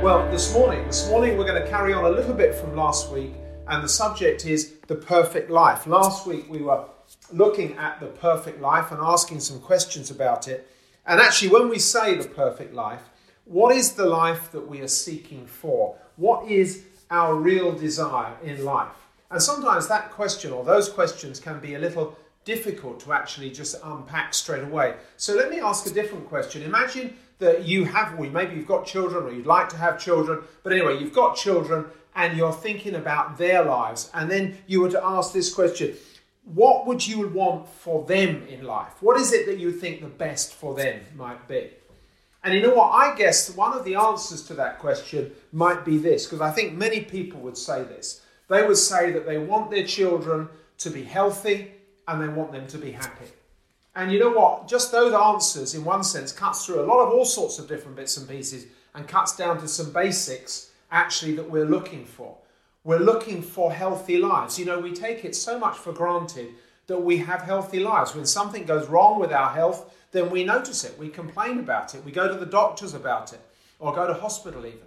Well, this morning, this morning we're going to carry on a little bit from last week, and the subject is the perfect life. Last week we were looking at the perfect life and asking some questions about it. And actually, when we say the perfect life, what is the life that we are seeking for? What is our real desire in life? And sometimes that question or those questions can be a little difficult to actually just unpack straight away. So let me ask a different question. Imagine that you have, well, maybe you've got children or you'd like to have children, but anyway, you've got children and you're thinking about their lives. And then you were to ask this question What would you want for them in life? What is it that you think the best for them might be? And you know what? I guess one of the answers to that question might be this, because I think many people would say this. They would say that they want their children to be healthy and they want them to be happy. And you know what? Just those answers, in one sense, cuts through a lot of all sorts of different bits and pieces and cuts down to some basics actually that we're looking for. We're looking for healthy lives. You know, we take it so much for granted that we have healthy lives. When something goes wrong with our health, then we notice it. We complain about it. We go to the doctors about it or go to hospital even.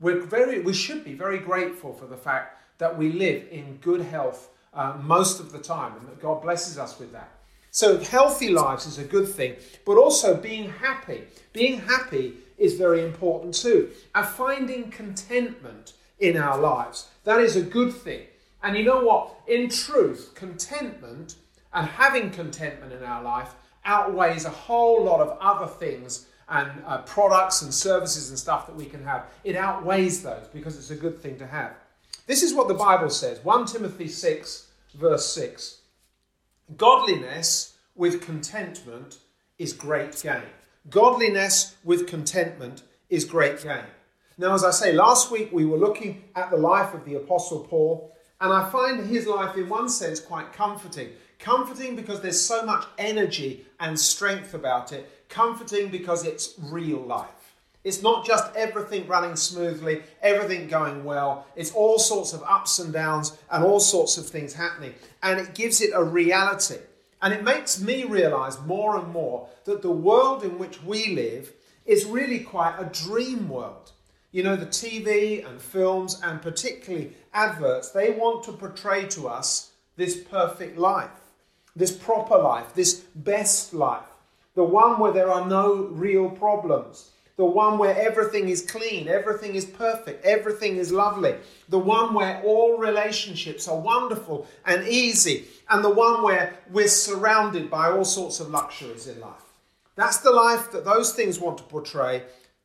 We're very, we should be very grateful for the fact that we live in good health uh, most of the time and that God blesses us with that. So, healthy lives is a good thing, but also being happy. Being happy is very important too. And finding contentment in our lives, that is a good thing. And you know what? In truth, contentment and having contentment in our life outweighs a whole lot of other things and uh, products and services and stuff that we can have. It outweighs those because it's a good thing to have. This is what the Bible says 1 Timothy 6, verse 6. Godliness with contentment is great gain. Godliness with contentment is great gain. Now, as I say, last week we were looking at the life of the Apostle Paul, and I find his life in one sense quite comforting. Comforting because there's so much energy and strength about it, comforting because it's real life. It's not just everything running smoothly, everything going well. It's all sorts of ups and downs and all sorts of things happening. And it gives it a reality. And it makes me realize more and more that the world in which we live is really quite a dream world. You know, the TV and films, and particularly adverts, they want to portray to us this perfect life, this proper life, this best life, the one where there are no real problems the one where everything is clean, everything is perfect, everything is lovely, the one where all relationships are wonderful and easy, and the one where we're surrounded by all sorts of luxuries in life. That's the life that those things want to portray.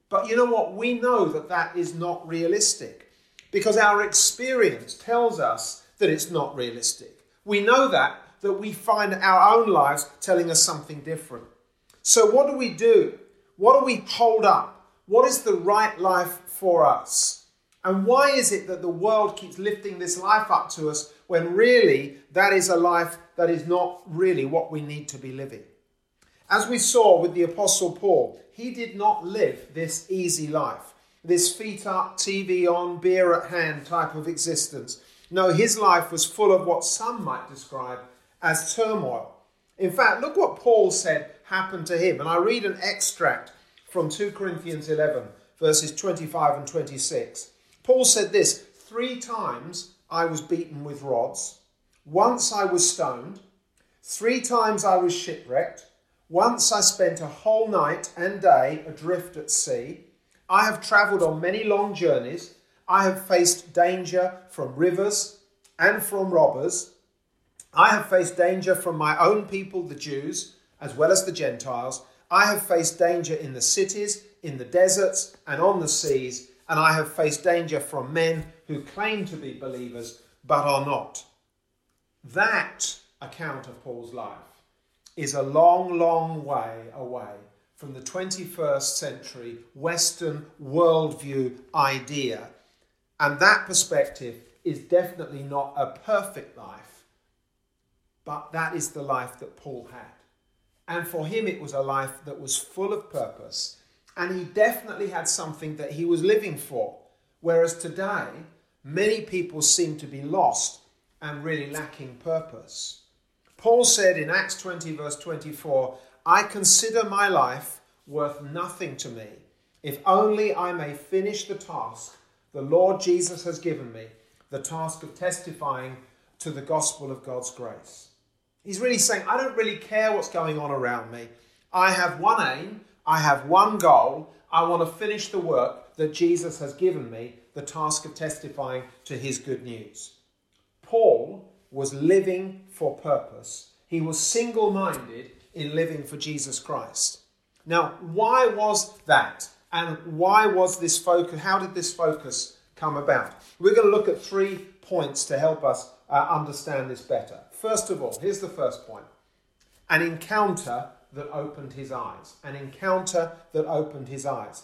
But you know what? We know that that is not realistic because our experience tells us that it's not realistic. We know that, that we find our own lives telling us something different. So, what do we do? What do we hold up? What is the right life for us? And why is it that the world keeps lifting this life up to us when really that is a life that is not really what we need to be living? As we saw with the Apostle Paul, he did not live this easy life, this feet up, TV on, beer at hand type of existence. No, his life was full of what some might describe as turmoil. In fact, look what Paul said happened to him. And I read an extract from 2 Corinthians 11, verses 25 and 26. Paul said this Three times I was beaten with rods, once I was stoned, three times I was shipwrecked, once I spent a whole night and day adrift at sea. I have travelled on many long journeys. I have faced danger from rivers and from robbers. I have faced danger from my own people, the Jews as well as the Gentiles. I have faced danger in the cities, in the deserts, and on the seas, and I have faced danger from men who claim to be believers but are not. That account of Paul's life is a long, long way away from the 21st century Western worldview idea. And that perspective is definitely not a perfect life, but that is the life that Paul had. And for him, it was a life that was full of purpose. And he definitely had something that he was living for. Whereas today, many people seem to be lost and really lacking purpose. Paul said in Acts 20, verse 24, I consider my life worth nothing to me, if only I may finish the task the Lord Jesus has given me, the task of testifying to the gospel of God's grace. He's really saying, I don't really care what's going on around me. I have one aim, I have one goal. I want to finish the work that Jesus has given me, the task of testifying to his good news. Paul was living for purpose, he was single minded in living for Jesus Christ. Now, why was that? And why was this focus? How did this focus come about? We're going to look at three points to help us uh, understand this better. First of all, here's the first point an encounter that opened his eyes. An encounter that opened his eyes.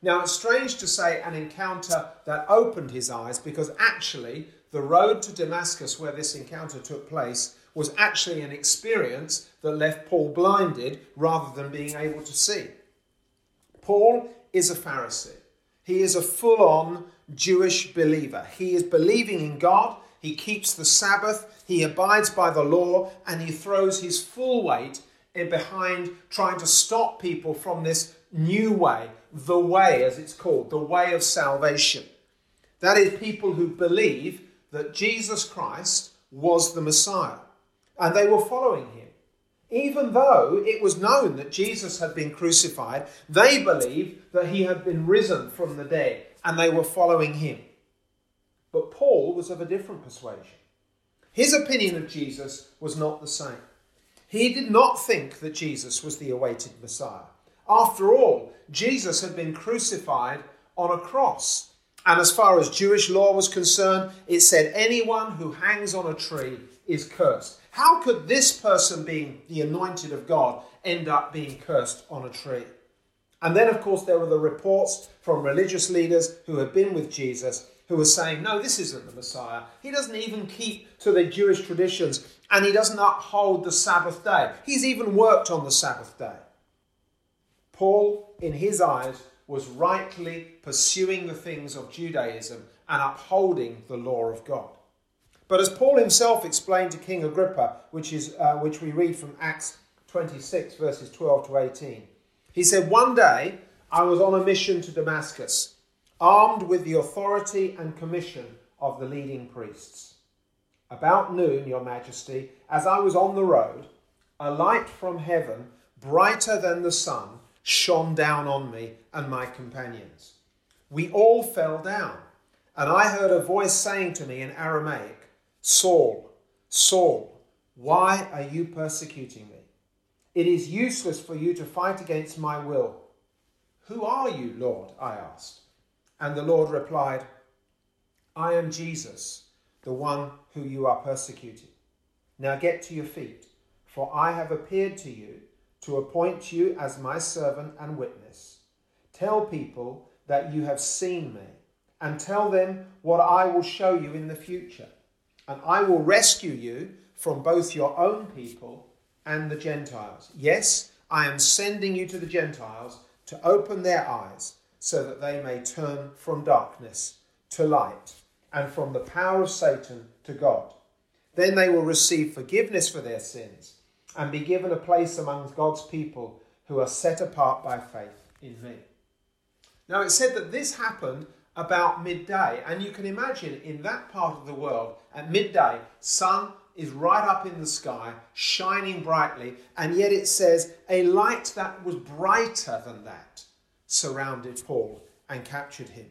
Now, it's strange to say an encounter that opened his eyes because actually, the road to Damascus, where this encounter took place, was actually an experience that left Paul blinded rather than being able to see. Paul is a Pharisee. He is a full on Jewish believer. He is believing in God, he keeps the Sabbath, he abides by the law, and he throws his full weight behind trying to stop people from this new way, the way as it's called, the way of salvation. That is, people who believe that Jesus Christ was the Messiah and they were following him. Even though it was known that Jesus had been crucified, they believed that he had been risen from the dead and they were following him. But Paul was of a different persuasion. His opinion of Jesus was not the same. He did not think that Jesus was the awaited Messiah. After all, Jesus had been crucified on a cross. And as far as Jewish law was concerned, it said anyone who hangs on a tree is cursed. How could this person, being the anointed of God, end up being cursed on a tree? And then, of course, there were the reports from religious leaders who had been with Jesus who were saying, no, this isn't the Messiah. He doesn't even keep to the Jewish traditions and he doesn't uphold the Sabbath day. He's even worked on the Sabbath day. Paul, in his eyes, was rightly pursuing the things of Judaism and upholding the law of God. But as Paul himself explained to King Agrippa, which, is, uh, which we read from Acts 26, verses 12 to 18, he said, One day I was on a mission to Damascus armed with the authority and commission of the leading priests. About noon, Your Majesty, as I was on the road, a light from heaven, brighter than the sun, shone down on me and my companions. We all fell down, and I heard a voice saying to me in Aramaic, Saul, Saul, why are you persecuting me? It is useless for you to fight against my will. Who are you, Lord? I asked. And the Lord replied, I am Jesus, the one who you are persecuting. Now get to your feet, for I have appeared to you to appoint you as my servant and witness. Tell people that you have seen me, and tell them what I will show you in the future. And I will rescue you from both your own people and the Gentiles. Yes, I am sending you to the Gentiles to open their eyes so that they may turn from darkness to light and from the power of Satan to God. Then they will receive forgiveness for their sins and be given a place among God's people who are set apart by faith in me. Now, it said that this happened about midday, and you can imagine in that part of the world, at midday, sun is right up in the sky, shining brightly, and yet it says a light that was brighter than that surrounded Paul and captured him.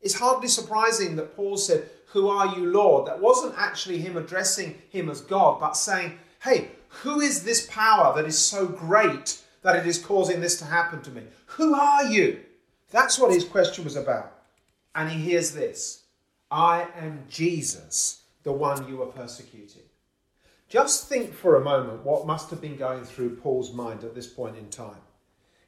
It's hardly surprising that Paul said, Who are you, Lord? That wasn't actually him addressing him as God, but saying, Hey, who is this power that is so great that it is causing this to happen to me? Who are you? That's what his question was about. And he hears this I am Jesus, the one you are persecuting. Just think for a moment what must have been going through Paul's mind at this point in time.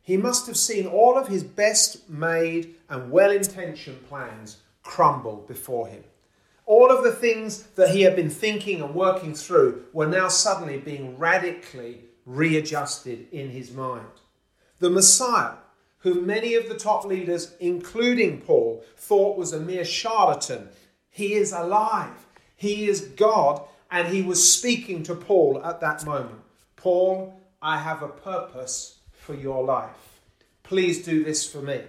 He must have seen all of his best made and well intentioned plans crumble before him. All of the things that he had been thinking and working through were now suddenly being radically readjusted in his mind. The Messiah, who many of the top leaders, including Paul, thought was a mere charlatan, he is alive. He is God, and he was speaking to Paul at that moment. Paul, I have a purpose for your life. Please do this for me.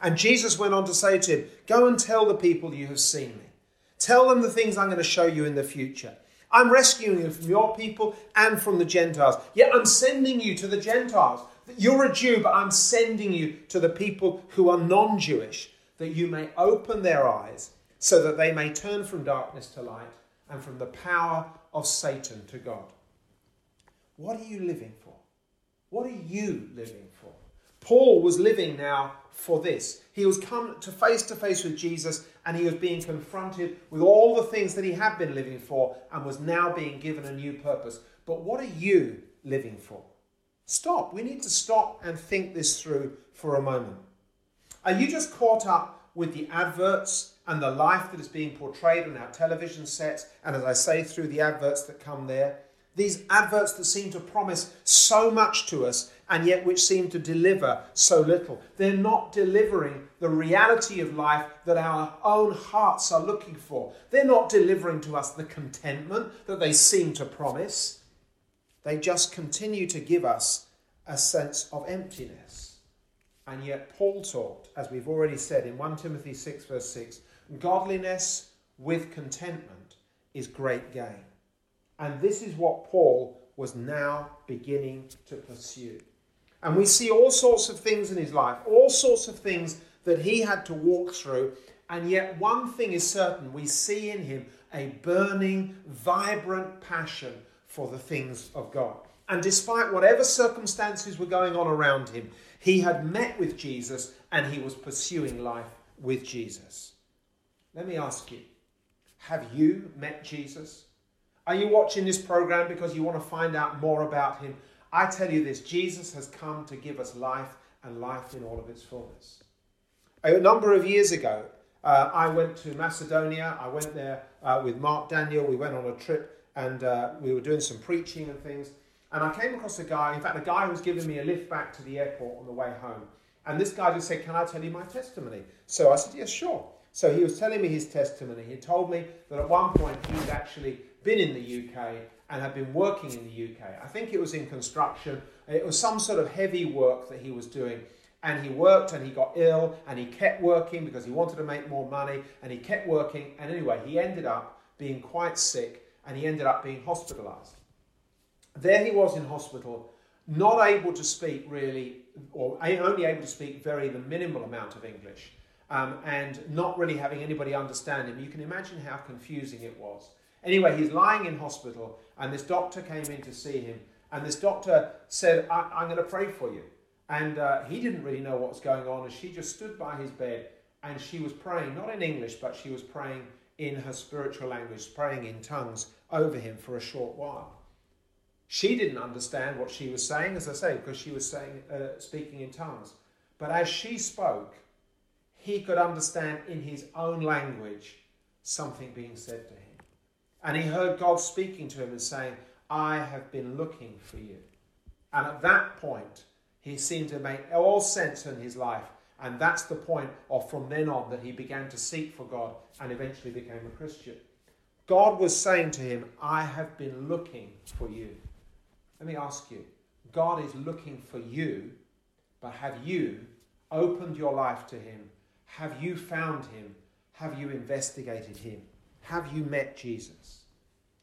And Jesus went on to say to him, Go and tell the people you have seen me. Tell them the things I'm going to show you in the future. I'm rescuing you from your people and from the Gentiles. Yet I'm sending you to the Gentiles. You're a Jew, but I'm sending you to the people who are non Jewish, that you may open their eyes so that they may turn from darkness to light and from the power of Satan to God. What are you living for? What are you living for? Paul was living now for this. He was come to face to face with Jesus and he was being confronted with all the things that he had been living for and was now being given a new purpose. But what are you living for? Stop. We need to stop and think this through for a moment. Are you just caught up with the adverts and the life that is being portrayed on our television sets, and as I say, through the adverts that come there? These adverts that seem to promise so much to us and yet which seem to deliver so little. They're not delivering the reality of life that our own hearts are looking for. They're not delivering to us the contentment that they seem to promise. They just continue to give us a sense of emptiness. And yet, Paul taught, as we've already said in 1 Timothy 6, verse 6, godliness with contentment is great gain. And this is what Paul was now beginning to pursue. And we see all sorts of things in his life, all sorts of things that he had to walk through. And yet, one thing is certain we see in him a burning, vibrant passion for the things of God. And despite whatever circumstances were going on around him, he had met with Jesus and he was pursuing life with Jesus. Let me ask you have you met Jesus? Are you watching this program because you want to find out more about him? I tell you this Jesus has come to give us life and life in all of its fullness. A number of years ago, uh, I went to Macedonia. I went there uh, with Mark Daniel. We went on a trip and uh, we were doing some preaching and things. And I came across a guy, in fact, a guy who was giving me a lift back to the airport on the way home. And this guy just said, Can I tell you my testimony? So I said, Yes, sure. So he was telling me his testimony. He told me that at one point he'd actually been in the UK and had been working in the UK. I think it was in construction. It was some sort of heavy work that he was doing. And he worked and he got ill and he kept working because he wanted to make more money and he kept working. And anyway, he ended up being quite sick and he ended up being hospitalized. There he was in hospital, not able to speak really, or only able to speak very the minimal amount of English. Um, and not really having anybody understand him. You can imagine how confusing it was. Anyway, he's lying in hospital, and this doctor came in to see him, and this doctor said, I- am going to pray for you. And uh, he didn't really know what was going on, and she just stood by his bed, and she was praying, not in English, but she was praying in her spiritual language, praying in tongues over him for a short while. She didn't understand what she was saying, as I say, because she was saying, uh, speaking in tongues. But as she spoke, he could understand in his own language something being said to him. And he heard God speaking to him and saying, I have been looking for you. And at that point, he seemed to make all sense in his life. And that's the point of from then on that he began to seek for God and eventually became a Christian. God was saying to him, I have been looking for you. Let me ask you God is looking for you, but have you opened your life to him? Have you found him? Have you investigated him? Have you met Jesus?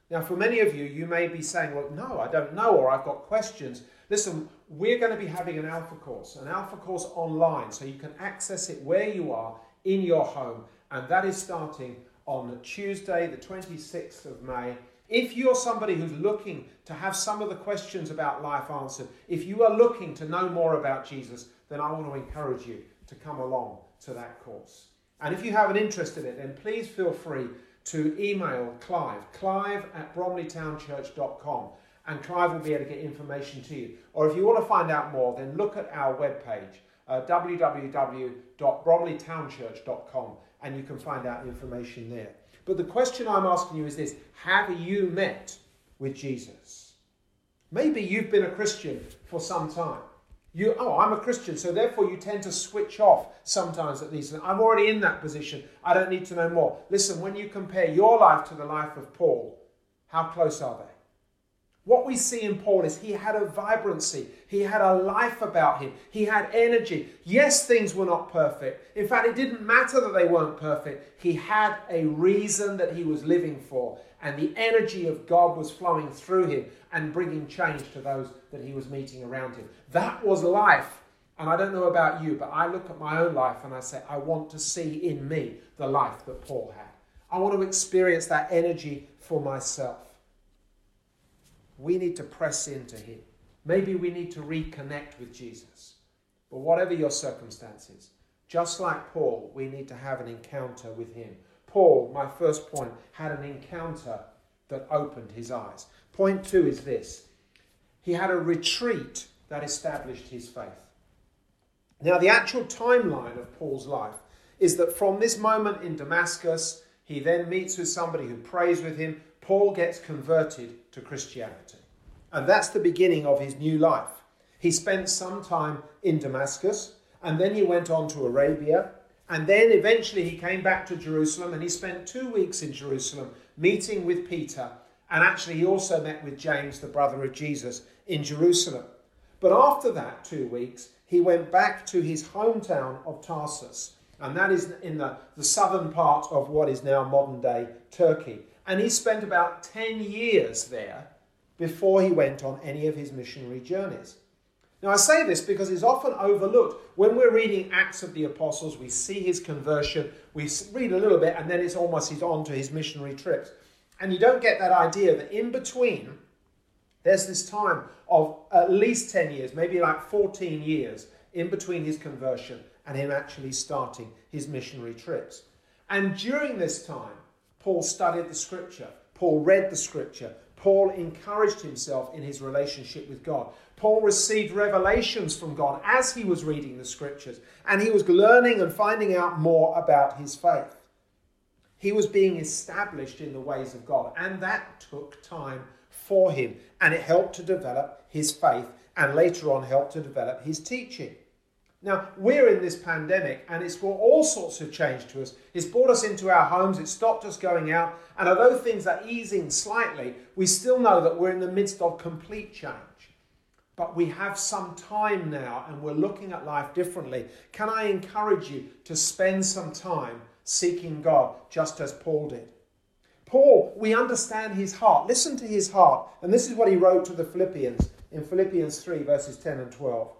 Now, for many of you, you may be saying, Well, no, I don't know, or I've got questions. Listen, we're going to be having an Alpha course, an Alpha course online, so you can access it where you are in your home, and that is starting on Tuesday, the 26th of May. If you're somebody who's looking to have some of the questions about life answered, if you are looking to know more about Jesus, then I want to encourage you to come along to that course. And if you have an interest in it, then please feel free to email Clive, clive at bromleytownchurch.com. and Clive will be able to get information to you. Or if you want to find out more, then look at our webpage, uh, www.bromleytownchurch.com, and you can find out information there. But the question I'm asking you is this Have you met with Jesus? Maybe you've been a Christian for some time. You, oh, I'm a Christian, so therefore you tend to switch off sometimes at these. I'm already in that position. I don't need to know more. Listen, when you compare your life to the life of Paul, how close are they? What we see in Paul is he had a vibrancy, he had a life about him, he had energy. Yes, things were not perfect. In fact, it didn't matter that they weren't perfect. He had a reason that he was living for, and the energy of God was flowing through him and bringing change to those that he was meeting around him. That was life. And I don't know about you, but I look at my own life and I say, I want to see in me the life that Paul had. I want to experience that energy for myself we need to press into Him. Maybe we need to reconnect with Jesus. But whatever your circumstances, just like Paul, we need to have an encounter with Him. Paul, my first point, had an encounter that opened his eyes. Point two is this he had a retreat that established his faith. Now, the actual timeline of Paul's life is that from this moment in Damascus, he then meets with somebody who prays with him. Paul gets converted to Christianity. And that's the beginning of his new life. He spent some time in Damascus, and then he went on to Arabia, and then eventually he came back to Jerusalem, and he spent two weeks in Jerusalem meeting with Peter. And actually, he also met with James, the brother of Jesus, in Jerusalem. But after that two weeks, he went back to his hometown of Tarsus, and that is in the, the southern part of what is now modern day Turkey. And he spent about 10 years there before he went on any of his missionary journeys. Now, I say this because it's often overlooked. When we're reading Acts of the Apostles, we see his conversion, we read a little bit, and then it's almost he's on to his missionary trips. And you don't get that idea that in between, there's this time of at least 10 years, maybe like 14 years, in between his conversion and him actually starting his missionary trips. And during this time, Paul studied the scripture, Paul read the scripture, Paul encouraged himself in his relationship with God. Paul received revelations from God as he was reading the scriptures, and he was learning and finding out more about his faith. He was being established in the ways of God, and that took time for him, and it helped to develop his faith, and later on helped to develop his teaching. Now, we're in this pandemic and it's brought all sorts of change to us. It's brought us into our homes, it's stopped us going out, and although things are easing slightly, we still know that we're in the midst of complete change. But we have some time now and we're looking at life differently. Can I encourage you to spend some time seeking God just as Paul did? Paul, we understand his heart. Listen to his heart. And this is what he wrote to the Philippians in Philippians 3, verses 10 and 12.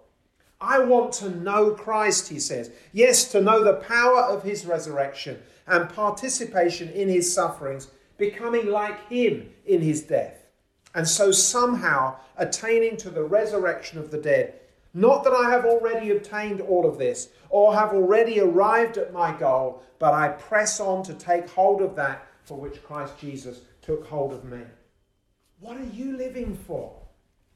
I want to know Christ, he says. Yes, to know the power of his resurrection and participation in his sufferings, becoming like him in his death. And so somehow attaining to the resurrection of the dead. Not that I have already obtained all of this or have already arrived at my goal, but I press on to take hold of that for which Christ Jesus took hold of me. What are you living for?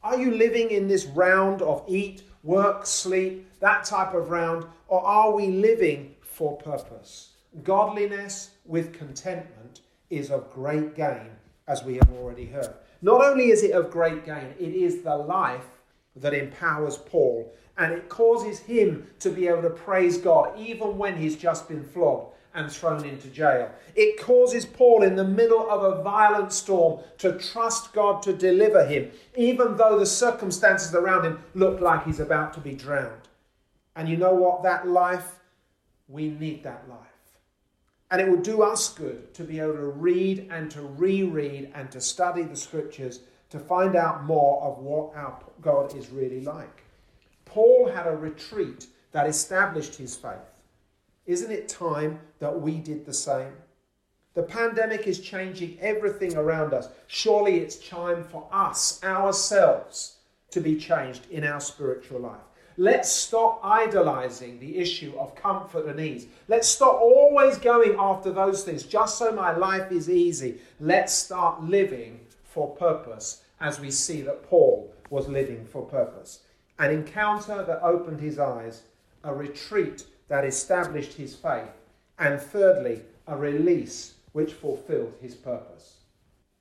Are you living in this round of eat, work, sleep, that type of round? Or are we living for purpose? Godliness with contentment is of great gain, as we have already heard. Not only is it of great gain, it is the life that empowers Paul, and it causes him to be able to praise God even when he's just been flogged and thrown into jail. It causes Paul, in the middle of a violent storm, to trust God to deliver him, even though the circumstances around him look like he's about to be drowned. And you know what? That life, we need that life. And it will do us good to be able to read and to reread and to study the scriptures to find out more of what our God is really like. Paul had a retreat that established his faith. Isn't it time that we did the same? The pandemic is changing everything around us. Surely it's time for us, ourselves, to be changed in our spiritual life. Let's stop idolizing the issue of comfort and ease. Let's stop always going after those things just so my life is easy. Let's start living for purpose as we see that Paul was living for purpose. An encounter that opened his eyes, a retreat that established his faith, and thirdly, a release which fulfilled his purpose.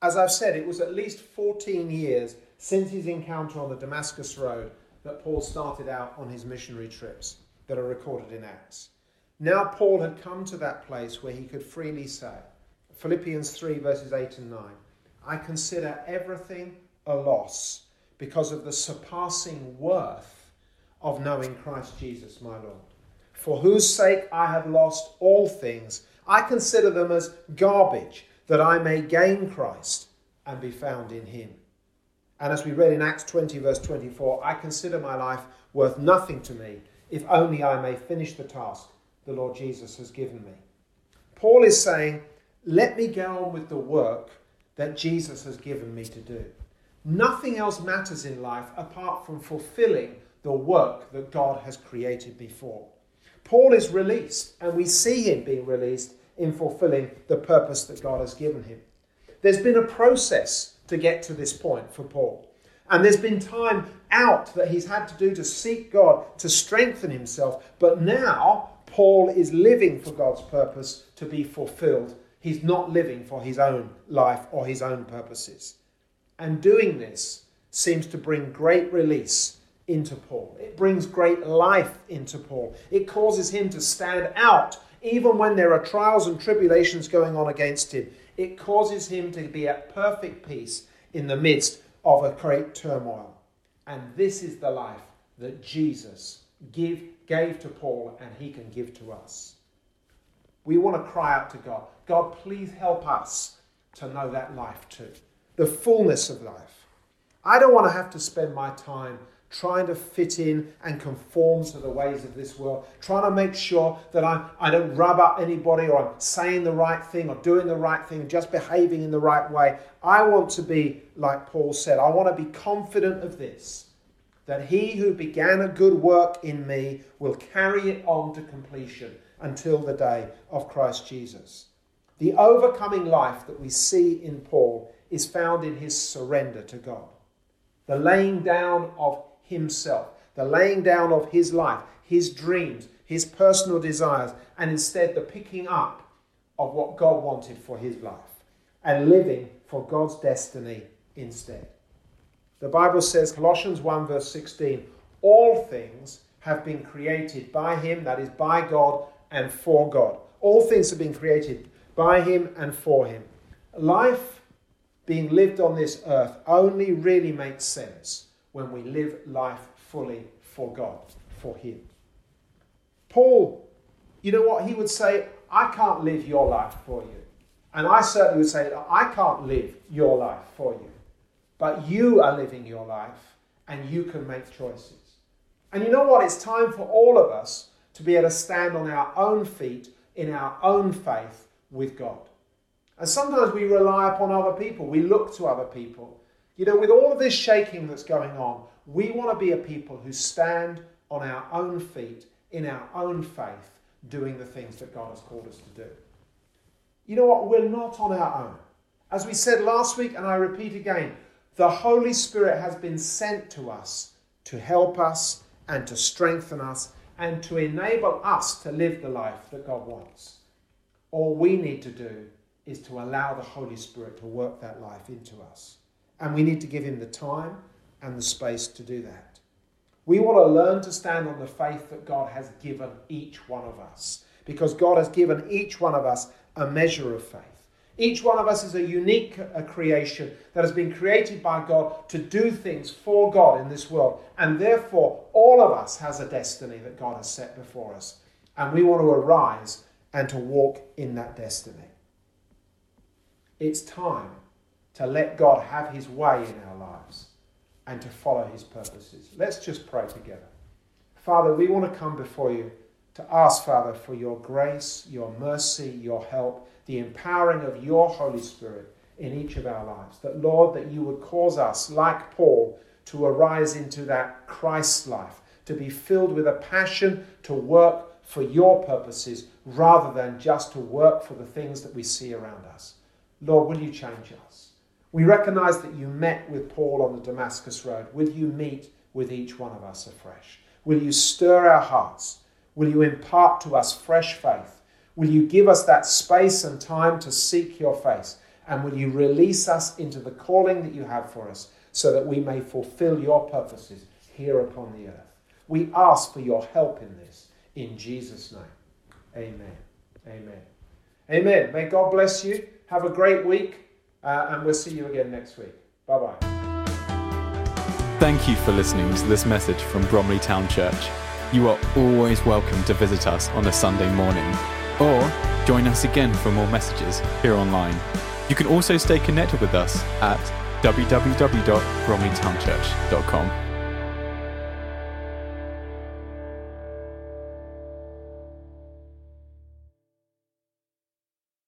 As I've said, it was at least 14 years since his encounter on the Damascus Road that Paul started out on his missionary trips that are recorded in Acts. Now, Paul had come to that place where he could freely say, Philippians 3, verses 8 and 9, I consider everything a loss because of the surpassing worth of knowing Christ Jesus, my Lord, for whose sake I have lost all things. I consider them as garbage that I may gain Christ and be found in him. And as we read in Acts 20, verse 24, I consider my life worth nothing to me if only I may finish the task the Lord Jesus has given me. Paul is saying, Let me go on with the work that Jesus has given me to do. Nothing else matters in life apart from fulfilling the work that God has created before. Paul is released, and we see him being released in fulfilling the purpose that God has given him. There's been a process to get to this point for Paul. And there's been time out that he's had to do to seek God, to strengthen himself. But now, Paul is living for God's purpose to be fulfilled. He's not living for his own life or his own purposes. And doing this seems to bring great release into Paul. It brings great life into Paul. It causes him to stand out even when there are trials and tribulations going on against him. It causes him to be at perfect peace in the midst of a great turmoil. And this is the life that Jesus give, gave to Paul and he can give to us. We want to cry out to God God, please help us to know that life too the fullness of life. I don't want to have to spend my time trying to fit in and conform to the ways of this world, trying to make sure that I'm, I don't rub up anybody or I'm saying the right thing or doing the right thing, and just behaving in the right way. I want to be, like Paul said, I want to be confident of this that he who began a good work in me will carry it on to completion until the day of Christ Jesus. The overcoming life that we see in Paul is found in his surrender to God. The laying down of himself, the laying down of his life, his dreams, his personal desires, and instead the picking up of what God wanted for his life and living for God's destiny instead. The Bible says, Colossians 1, verse 16, all things have been created by him, that is, by God and for God. All things have been created by him and for him. Life being lived on this earth only really makes sense when we live life fully for God, for Him. Paul, you know what? He would say, I can't live your life for you. And I certainly would say, I can't live your life for you. But you are living your life and you can make choices. And you know what? It's time for all of us to be able to stand on our own feet in our own faith with God. And sometimes we rely upon other people, we look to other people. You know, with all of this shaking that's going on, we want to be a people who stand on our own feet, in our own faith, doing the things that God has called us to do. You know what? We're not on our own. As we said last week, and I repeat again, the Holy Spirit has been sent to us to help us and to strengthen us and to enable us to live the life that God wants. All we need to do is to allow the Holy Spirit to work that life into us. And we need to give Him the time and the space to do that. We want to learn to stand on the faith that God has given each one of us, because God has given each one of us a measure of faith. Each one of us is a unique a creation that has been created by God to do things for God in this world. And therefore, all of us has a destiny that God has set before us. And we want to arise and to walk in that destiny. It's time to let God have his way in our lives and to follow his purposes. Let's just pray together. Father, we want to come before you to ask, Father, for your grace, your mercy, your help, the empowering of your Holy Spirit in each of our lives. That, Lord, that you would cause us, like Paul, to arise into that Christ life, to be filled with a passion to work for your purposes rather than just to work for the things that we see around us. Lord, will you change us? We recognize that you met with Paul on the Damascus Road. Will you meet with each one of us afresh? Will you stir our hearts? Will you impart to us fresh faith? Will you give us that space and time to seek your face? And will you release us into the calling that you have for us so that we may fulfill your purposes here upon the earth? We ask for your help in this. In Jesus' name. Amen. Amen. Amen. May God bless you. Have a great week. Uh, and we'll see you again next week. Bye bye. Thank you for listening to this message from Bromley Town Church. You are always welcome to visit us on a Sunday morning or join us again for more messages here online. You can also stay connected with us at www.bromleytownchurch.com.